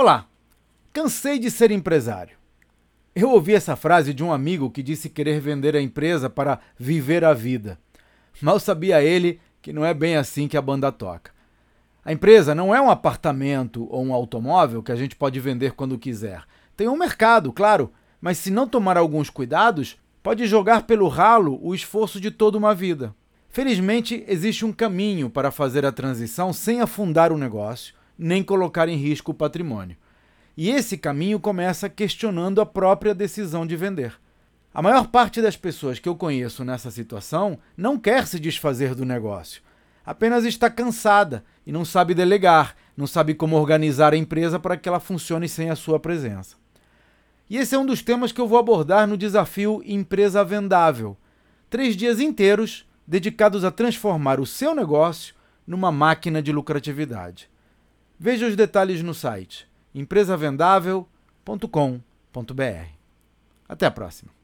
Olá, cansei de ser empresário. Eu ouvi essa frase de um amigo que disse querer vender a empresa para viver a vida. Mal sabia ele que não é bem assim que a banda toca. A empresa não é um apartamento ou um automóvel que a gente pode vender quando quiser. Tem um mercado, claro, mas se não tomar alguns cuidados, pode jogar pelo ralo o esforço de toda uma vida. Felizmente, existe um caminho para fazer a transição sem afundar o negócio, nem colocar em risco o patrimônio. E esse caminho começa questionando a própria decisão de vender. A maior parte das pessoas que eu conheço nessa situação não quer se desfazer do negócio. Apenas está cansada e não sabe delegar, não sabe como organizar a empresa para que ela funcione sem a sua presença. E esse é um dos temas que eu vou abordar no desafio Empresa Vendável. Três dias inteiros dedicados a transformar o seu negócio numa máquina de lucratividade. Veja os detalhes no site empresavendável.com.br. Até a próxima!